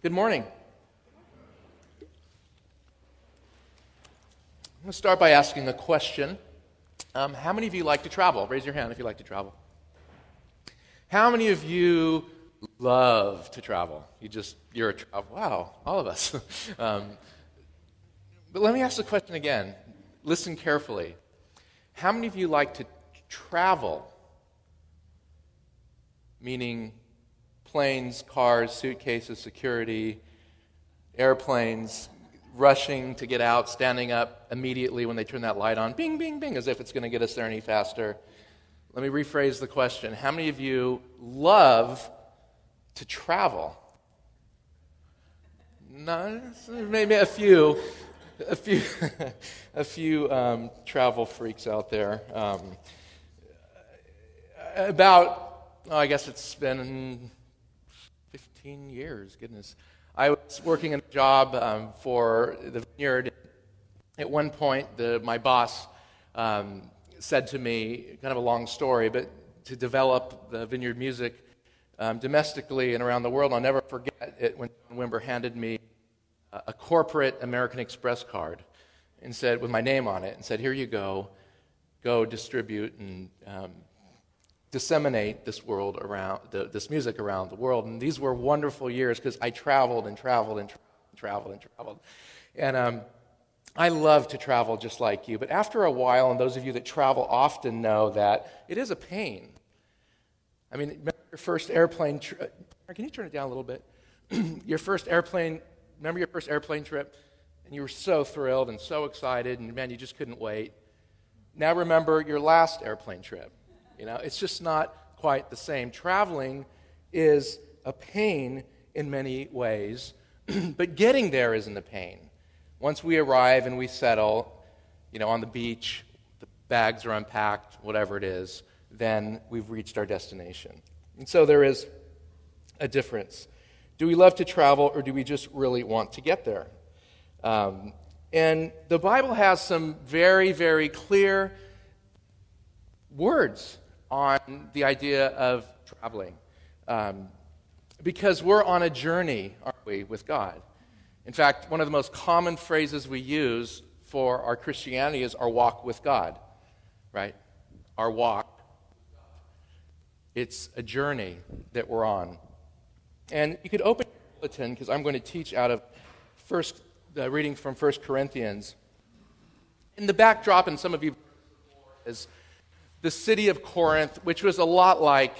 Good morning. I'm going to start by asking a question. Um, how many of you like to travel? Raise your hand if you like to travel. How many of you love to travel? You just, you're a travel. Wow, all of us. um, but let me ask the question again. Listen carefully. How many of you like to travel? Meaning planes, cars, suitcases, security, airplanes, rushing to get out, standing up immediately when they turn that light on, bing, bing, bing, as if it's going to get us there any faster. Let me rephrase the question. How many of you love to travel? No, maybe a few, a few, a few um, travel freaks out there. Um, about, oh, I guess it's been 15 years, goodness. I was working in a job um, for the vineyard. At one point, the, my boss um, said to me, kind of a long story, but to develop the vineyard music um, domestically and around the world, I'll never forget it when Wimber handed me a, a corporate American Express card and said, with my name on it, and said, Here you go, go distribute and um, disseminate this world around the, this music around the world. And these were wonderful years because I traveled and traveled and traveled and traveled. And um, I love to travel just like you. But after a while, and those of you that travel often know that it is a pain. I mean, remember your first airplane trip? Can you turn it down a little bit? your first airplane, remember your first airplane trip? And you were so thrilled and so excited, and man, you just couldn't wait. Now remember your last airplane trip you know, it's just not quite the same. Traveling is a pain in many ways, but getting there isn't a pain. Once we arrive and we settle, you know, on the beach, the bags are unpacked, whatever it is, then we've reached our destination. And so there is a difference. Do we love to travel or do we just really want to get there? Um, and the Bible has some very, very clear words on the idea of traveling. Um, because we're on a journey, aren't we, with God? In fact, one of the most common phrases we use for our Christianity is our walk with God, right? Our walk. It's a journey that we're on. And you could open your bulletin because I'm going to teach out of first, uh, reading from 1 Corinthians. In the backdrop, and some of you is the city of Corinth, which was a lot like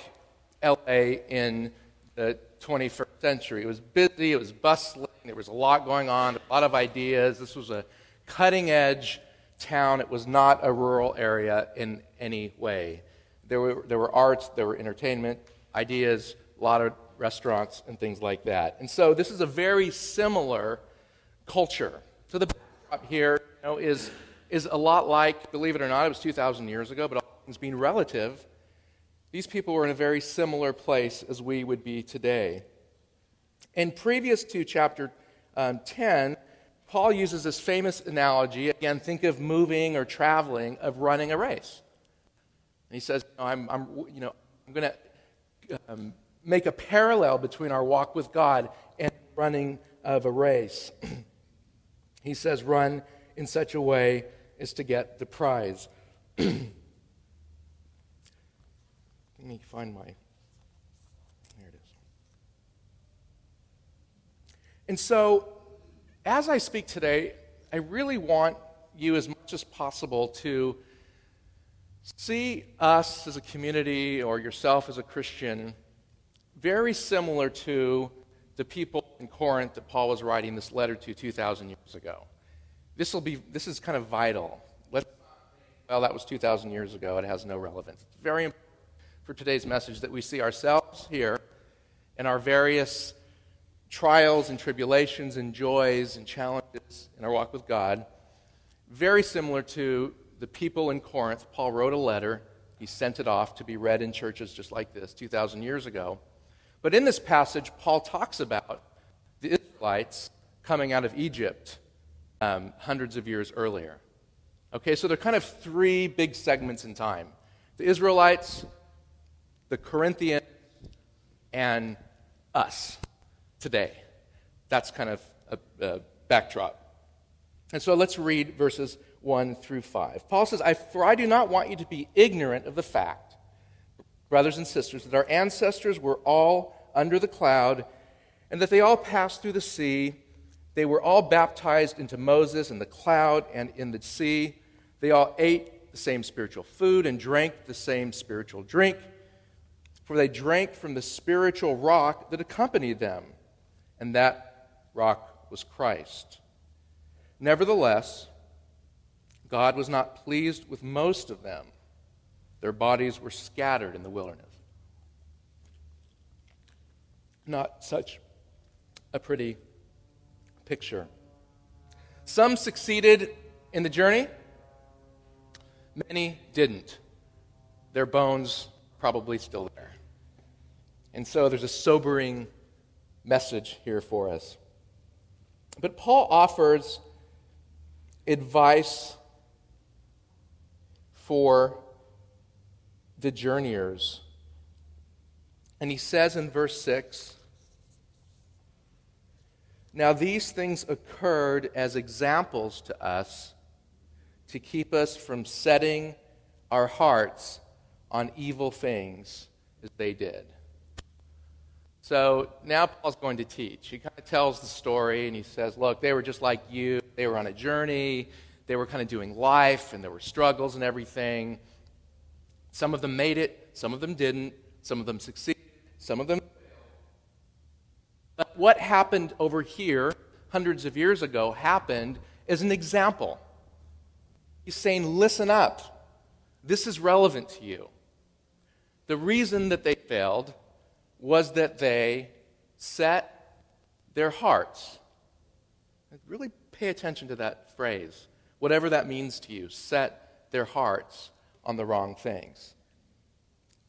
LA in the 21st century. It was busy, it was bustling, there was a lot going on, a lot of ideas. This was a cutting edge town. It was not a rural area in any way. There were, there were arts, there were entertainment, ideas, a lot of restaurants, and things like that. And so this is a very similar culture. So the backdrop here you know, is, is a lot like, believe it or not, it was 2,000 years ago, but being relative, these people were in a very similar place as we would be today. And previous to chapter um, 10, Paul uses this famous analogy. Again, think of moving or traveling, of running a race. And he says, I'm, I'm you know, I'm going to um, make a parallel between our walk with God and running of a race. he says, run in such a way as to get the prize. Let me find my. There it is. And so, as I speak today, I really want you, as much as possible, to see us as a community or yourself as a Christian very similar to the people in Corinth that Paul was writing this letter to 2,000 years ago. This will be this is kind of vital. Let's, well, that was 2,000 years ago. It has no relevance. It's very important for today's message that we see ourselves here and our various trials and tribulations and joys and challenges in our walk with God, very similar to the people in Corinth. Paul wrote a letter, he sent it off to be read in churches just like this 2,000 years ago. But in this passage, Paul talks about the Israelites coming out of Egypt um, hundreds of years earlier. Okay, so there are kind of three big segments in time the Israelites, the Corinthians, and us today. that's kind of a, a backdrop. And so let's read verses 1 through 5. Paul says, For I do not want you to be ignorant of the fact, brothers and sisters, that our ancestors were all under the cloud, and that they all passed through the sea. They were all baptized into Moses in the cloud and in the sea. They all ate the same spiritual food and drank the same spiritual drink, for they drank from the spiritual rock that accompanied them, and that rock was Christ. Nevertheless, God was not pleased with most of them. Their bodies were scattered in the wilderness. Not such a pretty picture. Some succeeded in the journey, many didn't. Their bones probably still there. And so there's a sobering message here for us. But Paul offers advice for the journeyers. And he says in verse 6 Now these things occurred as examples to us to keep us from setting our hearts on evil things as they did. So now Paul's going to teach. He kind of tells the story and he says, Look, they were just like you. They were on a journey. They were kind of doing life and there were struggles and everything. Some of them made it, some of them didn't. Some of them succeeded, some of them failed. But what happened over here hundreds of years ago happened as an example. He's saying, Listen up. This is relevant to you. The reason that they failed was that they set their hearts. Really pay attention to that phrase, whatever that means to you. Set their hearts on the wrong things.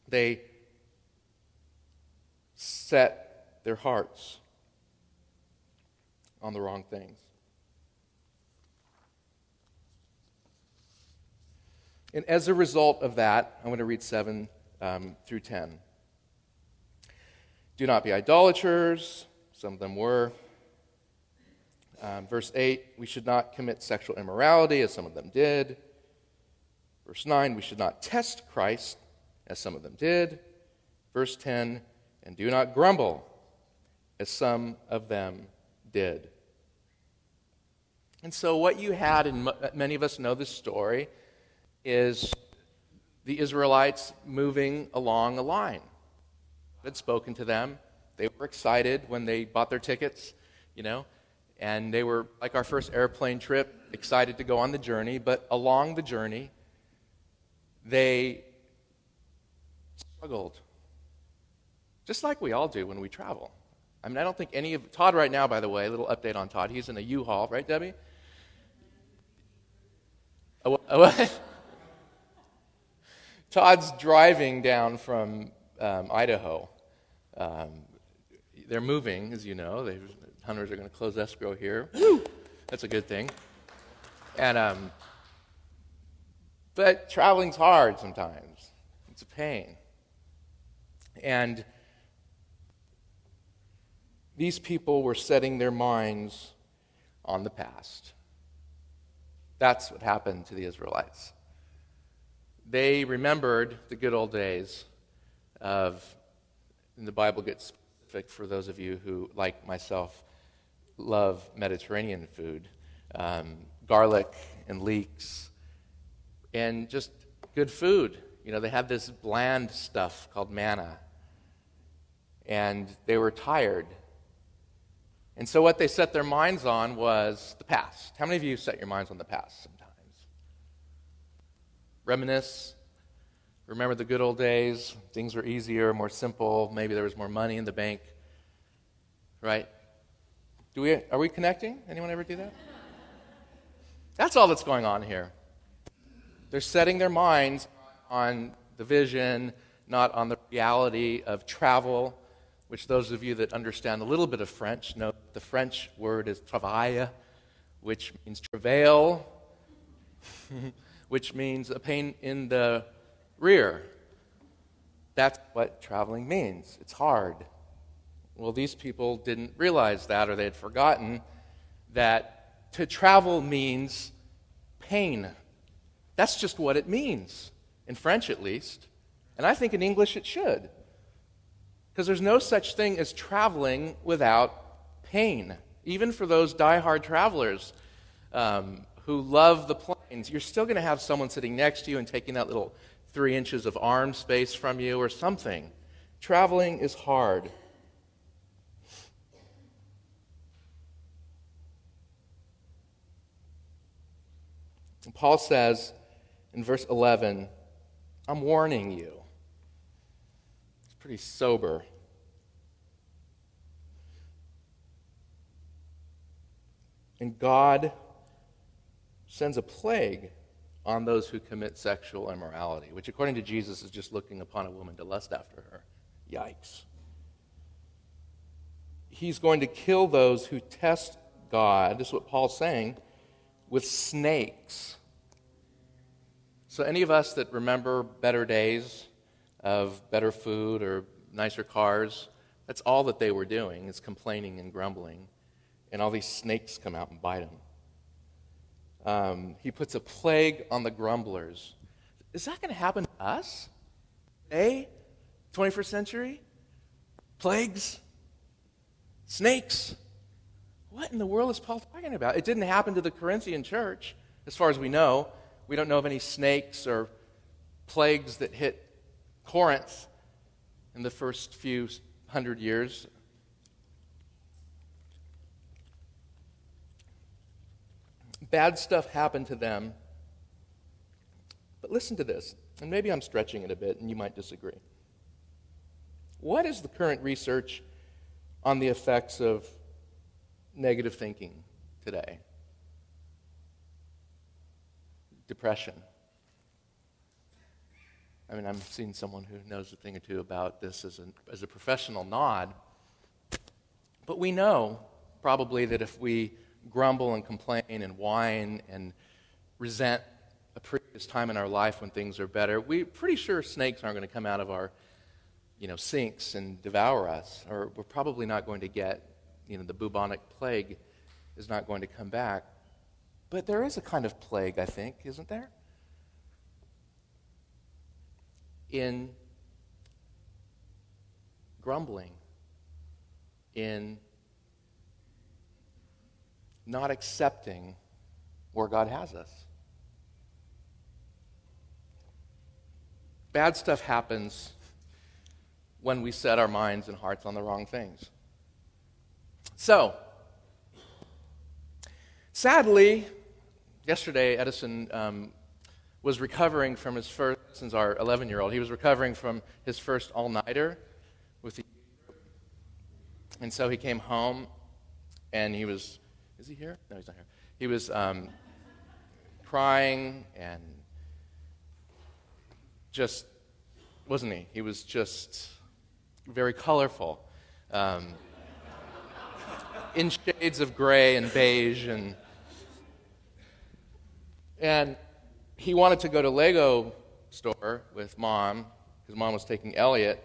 They set their hearts on the wrong things. And as a result of that, I'm going to read 7 um, through 10. Do not be idolaters. Some of them were. Um, verse 8, we should not commit sexual immorality, as some of them did. Verse 9, we should not test Christ, as some of them did. Verse 10, and do not grumble, as some of them did. And so, what you had, and many of us know this story, is the Israelites moving along a line had spoken to them. They were excited when they bought their tickets, you know, and they were like our first airplane trip, excited to go on the journey. But along the journey, they struggled, just like we all do when we travel. I mean, I don't think any of Todd right now, by the way, a little update on Todd. He's in a U-Haul, right, Debbie? Todd's driving down from um, Idaho. Um, they're moving, as you know. They, hunters are going to close escrow here. That's a good thing. And um, but traveling's hard sometimes. It's a pain. And these people were setting their minds on the past. That's what happened to the Israelites. They remembered the good old days of, and the Bible gets specific for those of you who, like myself, love Mediterranean food um, garlic and leeks, and just good food. You know, they had this bland stuff called manna, and they were tired. And so, what they set their minds on was the past. How many of you set your minds on the past sometimes? Reminisce, remember the good old days. Things were easier, more simple. Maybe there was more money in the bank. Right? Do we, are we connecting? Anyone ever do that? That's all that's going on here. They're setting their minds on the vision, not on the reality of travel, which those of you that understand a little bit of French know the French word is travail, which means travail, which means a pain in the rear. That's what traveling means. It's hard, Well, these people didn't realize that, or they had forgotten that to travel means pain. That's just what it means, in French at least. And I think in English it should. Because there's no such thing as traveling without pain. Even for those die-hard travelers um, who love the planes, you're still going to have someone sitting next to you and taking that little three inches of arm space from you or something. Traveling is hard. Paul says in verse 11, I'm warning you. It's pretty sober. And God sends a plague on those who commit sexual immorality, which, according to Jesus, is just looking upon a woman to lust after her. Yikes. He's going to kill those who test God, this is what Paul's saying, with snakes. So, any of us that remember better days of better food or nicer cars, that's all that they were doing is complaining and grumbling. And all these snakes come out and bite them. Um, he puts a plague on the grumblers. Is that going to happen to us? Today? 21st century? Plagues? Snakes? What in the world is Paul talking about? It didn't happen to the Corinthian church, as far as we know. We don't know of any snakes or plagues that hit Corinth in the first few hundred years. Bad stuff happened to them. But listen to this, and maybe I'm stretching it a bit, and you might disagree. What is the current research on the effects of negative thinking today? Depression. I mean, I'm seeing someone who knows a thing or two about this as a, as a professional nod. But we know probably that if we grumble and complain and whine and resent a previous time in our life when things are better, we're pretty sure snakes aren't going to come out of our you know, sinks and devour us, or we're probably not going to get, you know, the bubonic plague is not going to come back. But there is a kind of plague, I think, isn't there? In grumbling, in not accepting where God has us. Bad stuff happens when we set our minds and hearts on the wrong things. So, sadly, yesterday Edison um, was recovering from his first, since our 11 year old, he was recovering from his first all nighter with the. And so he came home and he was. Is he here? No, he's not here. He was um, crying and just, wasn't he? He was just very colorful, um, in shades of gray and beige, and and he wanted to go to Lego store with mom because mom was taking Elliot,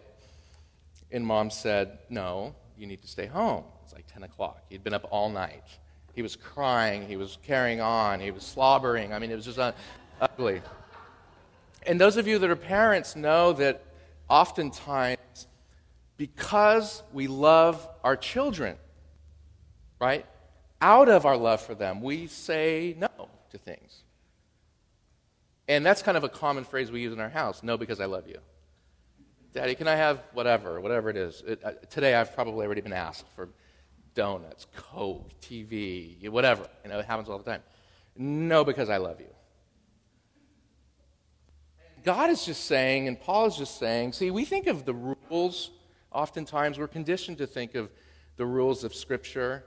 and mom said, "No, you need to stay home." It's like ten o'clock. He'd been up all night. He was crying. He was carrying on. He was slobbering. I mean, it was just ugly. And those of you that are parents know that oftentimes because we love our children, right? Out of our love for them, we say no to things. And that's kind of a common phrase we use in our house no, because I love you. Daddy, can I have whatever, whatever it is? It, uh, today I've probably already been asked for donuts, Coke, TV, whatever. You know, it happens all the time. No, because I love you. God is just saying, and Paul is just saying, see, we think of the rules Oftentimes, we're conditioned to think of the rules of Scripture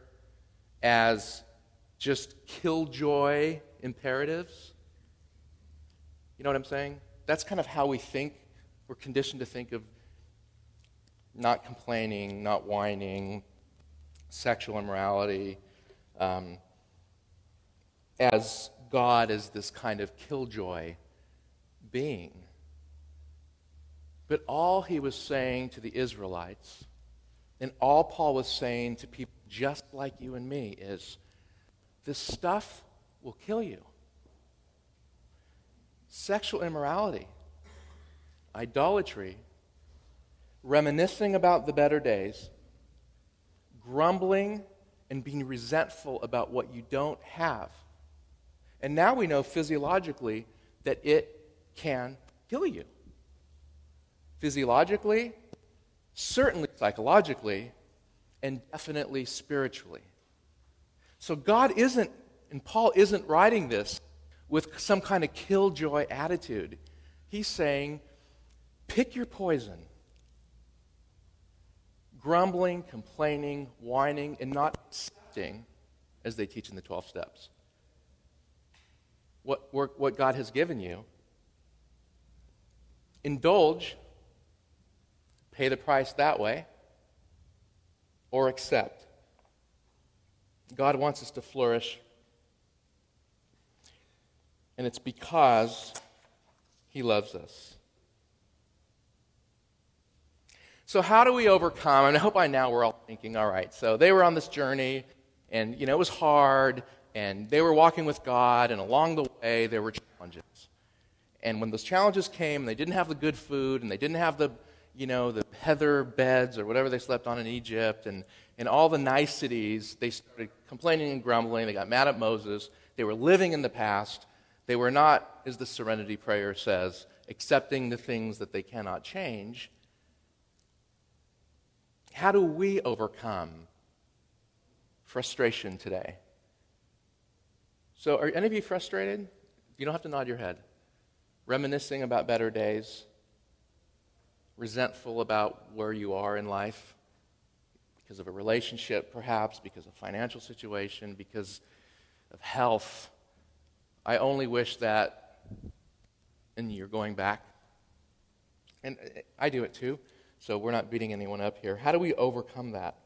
as just killjoy imperatives. You know what I'm saying? That's kind of how we think. We're conditioned to think of not complaining, not whining, sexual immorality, um, as God as this kind of killjoy being. But all he was saying to the Israelites And all Paul was saying to people just like you and me is this stuff will kill you. Sexual immorality, idolatry, reminiscing about the better days, grumbling, and being resentful about what you don't have. And now we know physiologically that it can kill you. Physiologically, certainly psychologically, and definitely spiritually. So God isn't, and Paul isn't writing this with some kind of killjoy attitude. He's saying, pick your poison. Grumbling, complaining, whining, and not accepting, as they teach in the 12 steps, what, what God has given you. Indulge, pay the price that way, or accept. God wants us to flourish, and it's because He loves us. So, how do we overcome? And I hope by now we're all thinking, all right, so they were on this journey, and, you know, it was hard, and they were walking with God, and along the way, there were challenges. And when those challenges came, and they didn't have the good food, and they didn't have the, you know, the heather beds or whatever they slept on in Egypt, and, and all the niceties, they started complaining and grumbling. They got mad at Moses. They were living in the past. They were not, as the serenity prayer says, accepting the things that they cannot change. How do we overcome frustration today? So, are any of you frustrated? You don't have to nod your head. Reminiscing about better days, resentful about where you are in life because of a relationship, perhaps, because of financial situation, because of health. I only wish that, and you're going back. And I do it too, so we're not beating anyone up here. How do we overcome that?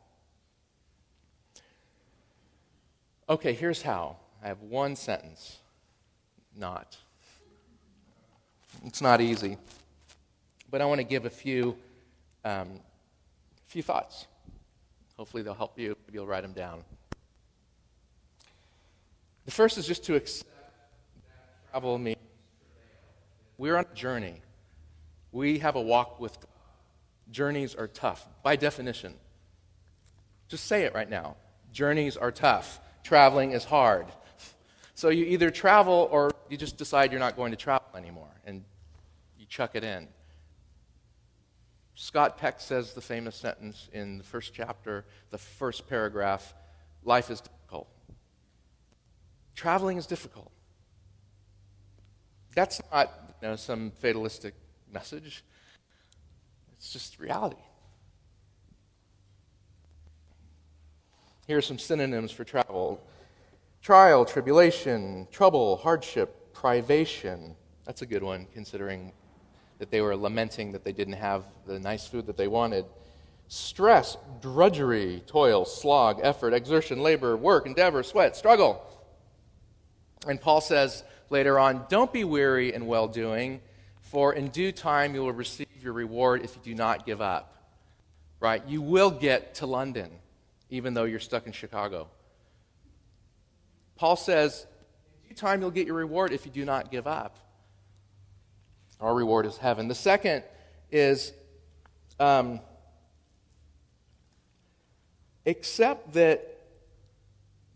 Okay, here's how. I have one sentence. Not. It's not easy. But I want to give a few, um, few thoughts. Hopefully, they'll help you. Maybe you'll write them down. The first is just to accept that travel means we're on a journey. We have a walk with God. Journeys are tough, by definition. Just say it right now. Journeys are tough. Traveling is hard. So you either travel or you just decide you're not going to travel anymore and you chuck it in. Scott Peck says the famous sentence in the first chapter, the first paragraph life is difficult. Traveling is difficult. That's not you know, some fatalistic message, it's just reality. Here are some synonyms for travel trial, tribulation, trouble, hardship, privation. That's a good one, considering that they were lamenting that they didn't have the nice food that they wanted. Stress, drudgery, toil, slog, effort, exertion, labor, work, endeavor, sweat, struggle. And Paul says later on, Don't be weary in well doing, for in due time you will receive your reward if you do not give up. Right? You will get to London, even though you're stuck in Chicago. Paul says, In due time you'll get your reward if you do not give up. Our reward is heaven. The second is um, accept that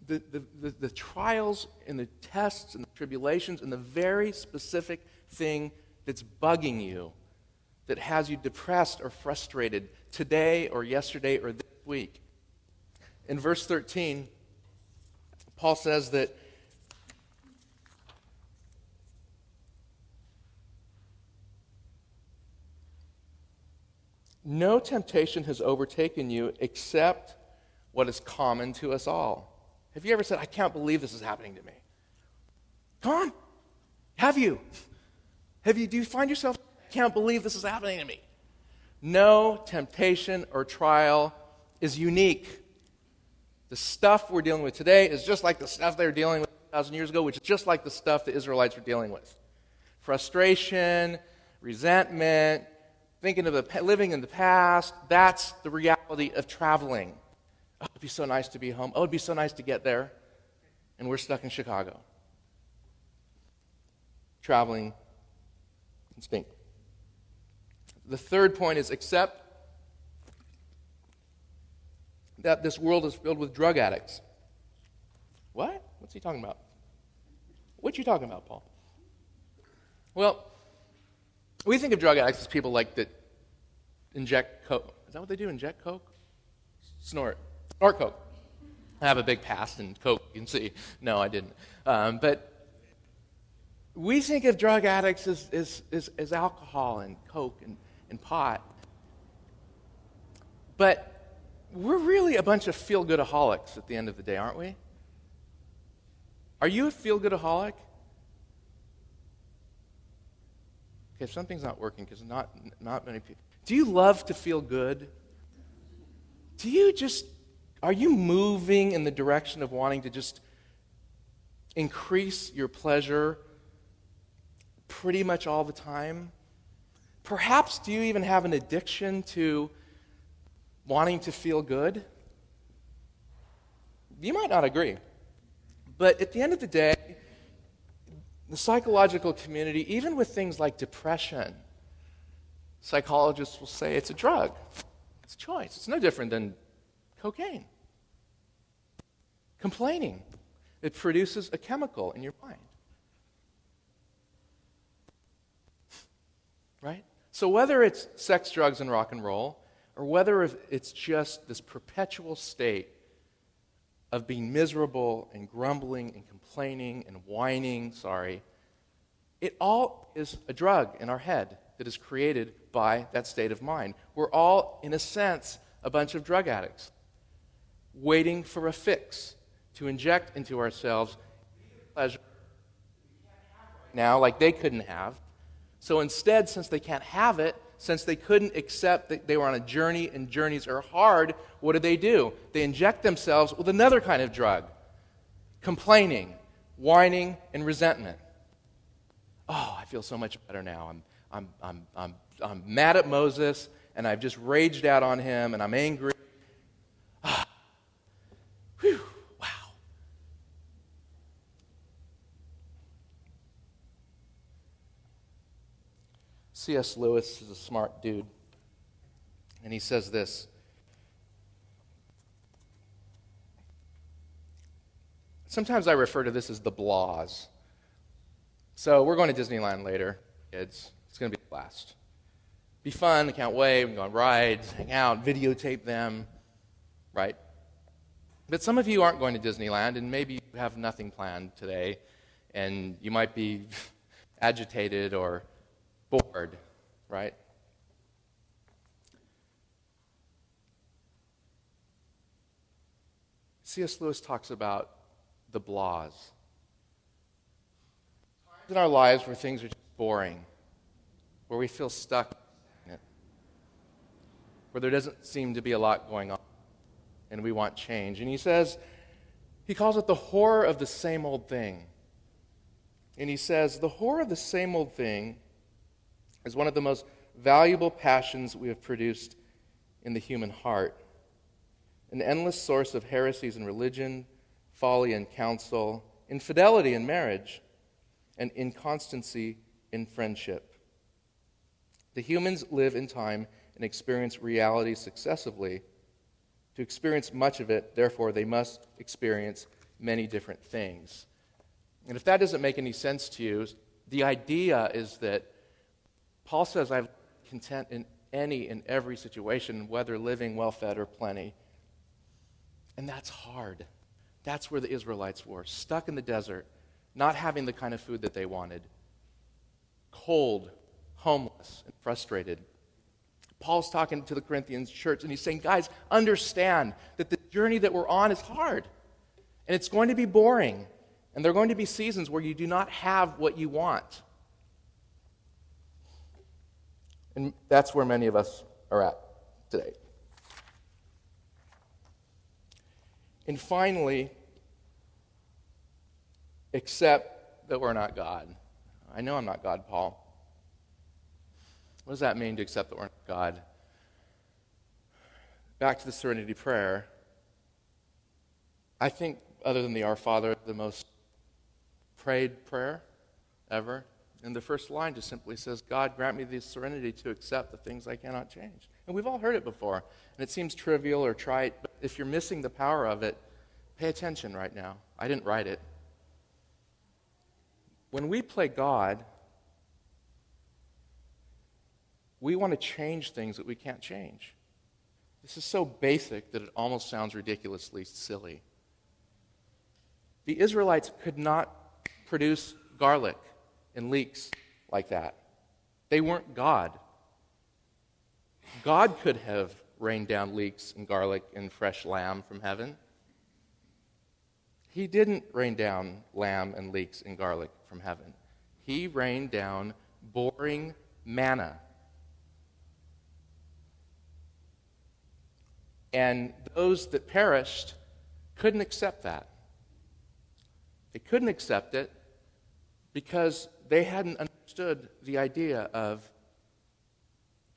the, the, the, the, trials and the tests and the tribulations and the very specific thing that's bugging you, that has you depressed or frustrated today or yesterday or this week. In verse 13, Paul says that No temptation has overtaken you except what is common to us all. Have you ever said, I can't believe this is happening to me? Come on. Have you? Have you do you find yourself, I can't believe this is happening to me? No temptation or trial is unique. The stuff we're dealing with today is just like the stuff they were dealing with 2,000 years ago, which is just like the stuff the Israelites were dealing with frustration, resentment, thinking of the living in the past. That's the reality reality of traveling. Oh, it'd be so nice to be home. Oh, it'd be so nice to get there. And we're stuck in Chicago. Traveling instinct. The third point is accept that this world is filled with drug addicts. What? What's he talking about? What you talking about, Paul? Well, we think of drug addicts as people like that inject coke. Is that what they do? Inject coke? Snort. Snort coke. I have a big past in coke, you can see. No, I didn't. Um, but we think of drug addicts as, as, as, as alcohol and coke and, and pot. But we're really a bunch of feel goodaholics at the end of the day, aren't we? Are you a feel goodaholic? Okay, something's not working because not, not many people. Do you love to feel good? Do you just, are you moving in the direction of wanting to just increase your pleasure pretty much all the time? Perhaps do you even have an addiction to wanting to feel good? You might not agree. But at the end of the day, the psychological community, even with things like depression, psychologists will say it's a drug. It's a choice. It's no different than cocaine. Complaining. It produces a chemical in your mind. Right? So, whether it's sex, drugs, and rock and roll, or whether it's just this perpetual state of being miserable and grumbling and complaining and whining, sorry, it all is a drug in our head that is created by that state of mind. We're all, in a sense, a bunch of drug addicts waiting for a fix to inject into ourselves pleasure now like they couldn't have. So instead, since they can't have it, since they couldn't accept that they were on a journey and journeys are hard, what do they do? They inject themselves with another kind of drug complaining, whining, and resentment. Oh, I feel so much better now. I'm, I'm, I'm, I'm, I'm mad at Moses and I've just raged out on him and I'm angry. C.S. Lewis is a smart dude. And he says this Sometimes I refer to this as the blahs. So we're going to Disneyland later, kids. It's going to be a blast. Be fun. I can't wait. We can go on rides, hang out, videotape them, right? But some of you aren't going to Disneyland, and maybe you have nothing planned today, and you might be agitated or bored, right? C.S. Lewis talks about the blahs. Times in our lives where things are just boring, where we feel stuck it, where there doesn't seem to be a lot going on, and we want change. And he says, he calls it the horror of the same old thing. And he says, the horror of the same old thing is one of the most valuable passions we have produced in the human heart. An endless source of heresies in religion, folly in counsel, infidelity in marriage, and inconstancy in friendship. The humans live in time and experience reality successively. To experience much of it, therefore, they must experience many different things. And if that doesn't make any sense to you, the idea is that Paul says, I'm content in any and every situation, whether living well fed or plenty. And that's hard. That's where the Israelites were, stuck in the desert, not having the kind of food that they wanted, cold, homeless, and frustrated. Paul's talking to the Corinthians church, and he's saying, Guys, understand that the journey that we're on is hard, and it's going to be boring, and there are going to be seasons where you do not have what you want. And that's where many of us are at today. And finally, accept that we're not God. I know I'm not God, Paul. What does that mean to accept that we're not God? back to the Serenity Prayer, I think, other than the Our Father, the most prayed prayer ever. And the first line just simply says, God, grant me the serenity to accept the things I cannot change. And we've all heard it before. And it seems trivial or trite, but if you're missing the power of it, pay attention right now. I didn't write it. When we play God, we want to change things that we can't change. This is so basic that it almost sounds ridiculously silly. The Israelites could not produce garlic and leeks like that. They weren't God. God could have rained down leeks and garlic and fresh lamb from heaven. He didn't rain down lamb and leeks and garlic from heaven. He rained down boring manna. And those that perished couldn't accept that. They couldn't accept it because they hadn't understood the idea of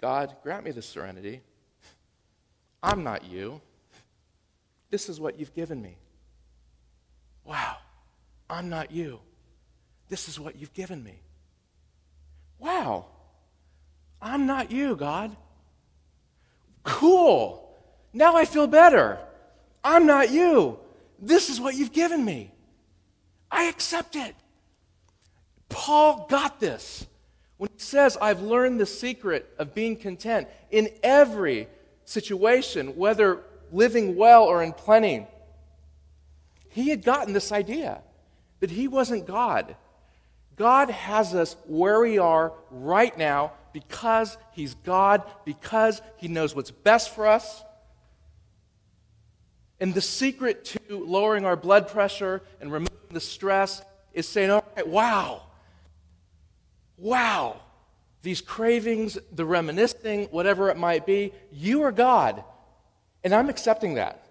God, grant me the serenity. I'm not you. This is what you've given me. Wow, I'm not you. This is what you've given me. Wow, I'm not you, God. Cool. Now I feel better. I'm not you. This is what you've given me. I accept it. Paul got this. When he says, I've learned the secret of being content in every situation, whether living well or in plenty, he had gotten this idea that he wasn't God. God has us where we are right now because he's God, because he knows what's best for us. And the secret to lowering our blood pressure and removing the stress is saying, all right, wow, wow, these cravings, the reminiscing, whatever it might be, you are God. And I'm accepting that.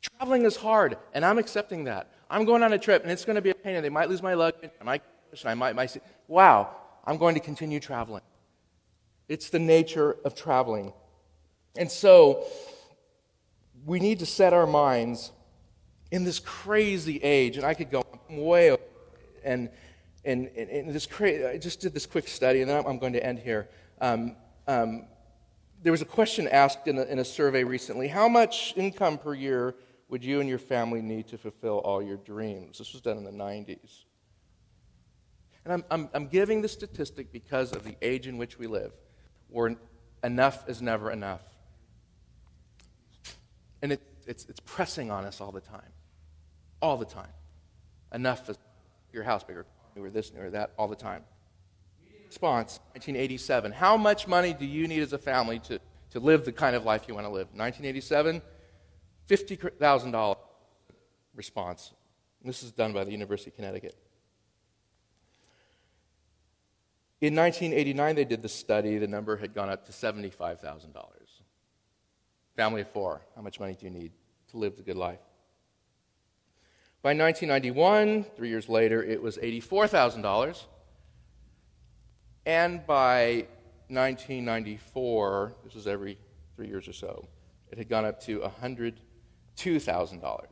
Traveling is hard, and I'm accepting that. I'm going on a trip, and it's going to be a pain, and they might lose my luggage, I might, I might, wow, I'm going to continue traveling. It's the nature of traveling. And so, we need to set our minds in this crazy age, and I could go way over, and and, and, and this cra- I just did this quick study, and then I'm going to end here. Um, um, there was a question asked in a, in a survey recently How much income per year would you and your family need to fulfill all your dreams? This was done in the 90s. And I'm, I'm, I'm giving the statistic because of the age in which we live, where enough is never enough. And it, it's, it's pressing on us all the time. All the time. Enough is your house bigger, newer this, newer that, all the time. Response 1987. How much money do you need as a family to, to live the kind of life you want to live? 1987, $50,000 response. This is done by the University of Connecticut. In 1989, they did the study. The number had gone up to $75,000. Family of four, how much money do you need to live the good life? By 1991, three years later, it was $84,000. And by 1994, this was every three years or so, it had gone up to $102,000.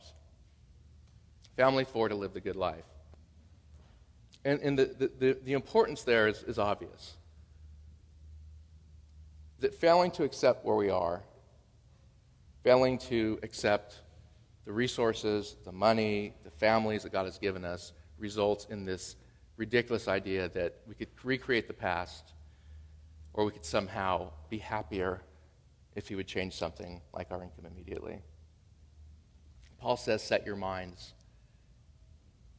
Family four to live the good life. And, and the, the, the, importance there is, is obvious. That failing to accept where we are, failing to accept the resources, the money, the families that God has given us results in this ridiculous idea that we could recreate the past or we could somehow be happier if He would change something like our income immediately. Paul says, Set your minds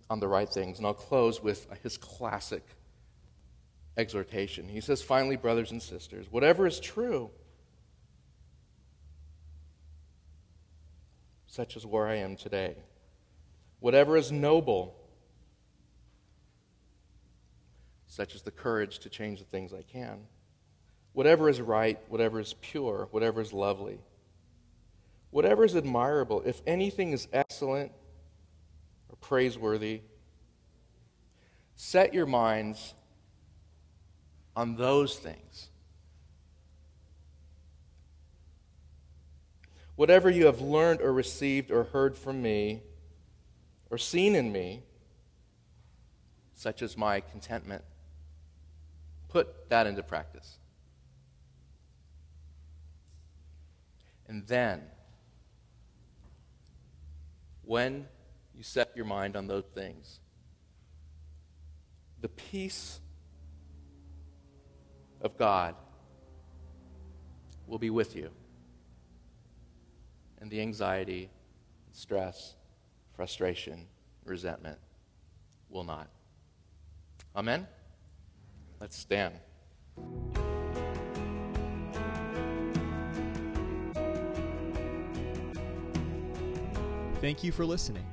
on the right things. And I'll close with his classic exhortation. He says, Finally, brothers and sisters, whatever is true, such as where I am today. Whatever is noble, such as the courage to change the things I can. Whatever is right, whatever is pure, whatever is lovely, whatever is admirable, if anything is excellent or praiseworthy, set your minds on those things. Whatever you have learned or received or heard from me or seen in me, such as my contentment, put that into practice. And then, when you set your mind on those things, the peace of God will be with you. And the anxiety, and stress, frustration, resentment will not. Amen? Let's stand. Thank you for listening.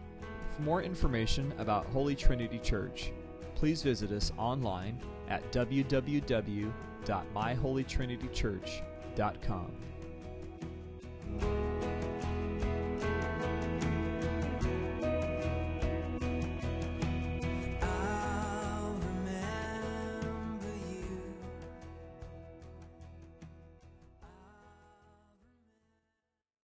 For more information about Holy Trinity Church, please visit us online at www.myholytrinitychurch.com.